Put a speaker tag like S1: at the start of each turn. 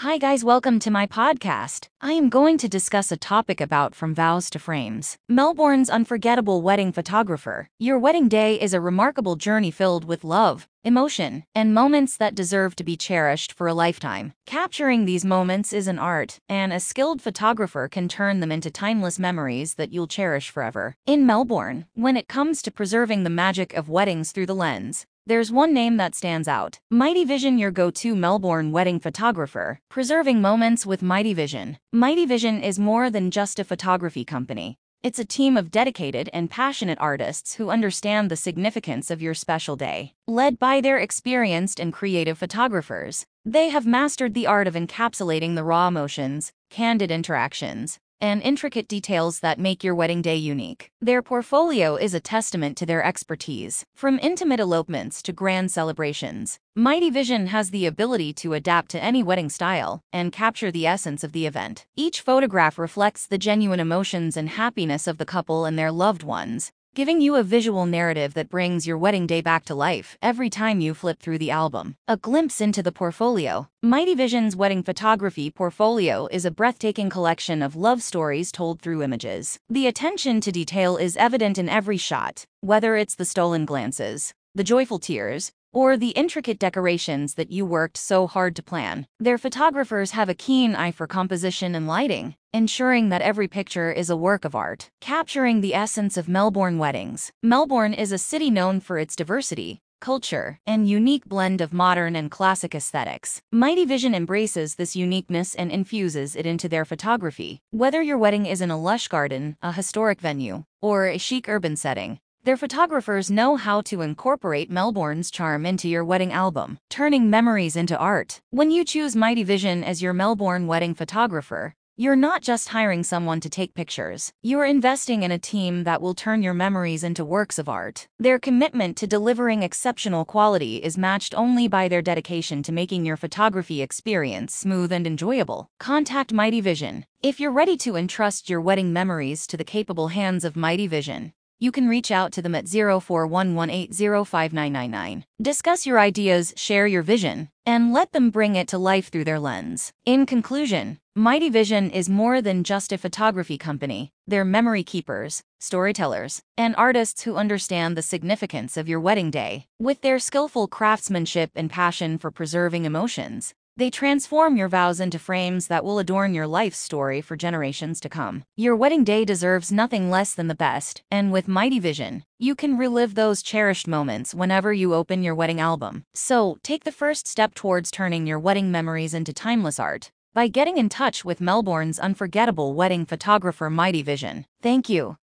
S1: Hi, guys, welcome to my podcast. I am going to discuss a topic about From Vows to Frames. Melbourne's unforgettable wedding photographer. Your wedding day is a remarkable journey filled with love, emotion, and moments that deserve to be cherished for a lifetime. Capturing these moments is an art, and a skilled photographer can turn them into timeless memories that you'll cherish forever. In Melbourne, when it comes to preserving the magic of weddings through the lens, there's one name that stands out. Mighty Vision, your go-to Melbourne wedding photographer. Preserving moments with Mighty Vision. Mighty Vision is more than just a photography company. It's a team of dedicated and passionate artists who understand the significance of your special day. Led by their experienced and creative photographers, they have mastered the art of encapsulating the raw emotions, candid interactions, and intricate details that make your wedding day unique. Their portfolio is a testament to their expertise. From intimate elopements to grand celebrations, Mighty Vision has the ability to adapt to any wedding style and capture the essence of the event. Each photograph reflects the genuine emotions and happiness of the couple and their loved ones, giving you a visual narrative that brings your wedding day back to life every time you flip through the album. A glimpse into the portfolio. Mighty Vision's wedding photography portfolio is a breathtaking collection of love stories told through images. The attention to detail is evident in every shot, whether it's the stolen glances, the joyful tears, or the intricate decorations that you worked so hard to plan. Their photographers have a keen eye for composition and lighting, ensuring that every picture is a work of art. Capturing the essence of Melbourne weddings. Melbourne is a city known for its diversity, culture, and unique blend of modern and classic aesthetics. Mighty Vision embraces this uniqueness and infuses it into their photography. Whether your wedding is in a lush garden, a historic venue, or a chic urban setting, their photographers know how to incorporate Melbourne's charm into your wedding album, turning memories into art. When you choose Mighty Vision as your Melbourne wedding photographer, you're not just hiring someone to take pictures. You're investing in a team that will turn your memories into works of art. Their commitment to delivering exceptional quality is matched only by their dedication to making your photography experience smooth and enjoyable. Contact Mighty Vision. If you're ready to entrust your wedding memories to the capable hands of Mighty Vision, you can reach out to them at 0411805999. Discuss your ideas, share your vision, and let them bring it to life through their lens. In conclusion, Mighty Vision is more than just a photography company. They're memory keepers, storytellers, and artists who understand the significance of your wedding day. With their skillful craftsmanship and passion for preserving emotions, they transform your vows into frames that will adorn your life story for generations to come. Your wedding day deserves nothing less than the best, and with Mighty Vision, you can relive those cherished moments whenever you open your wedding album. So, take the first step towards turning your wedding memories into timeless art by getting in touch with Melbourne's unforgettable wedding photographer Mighty Vision. Thank you.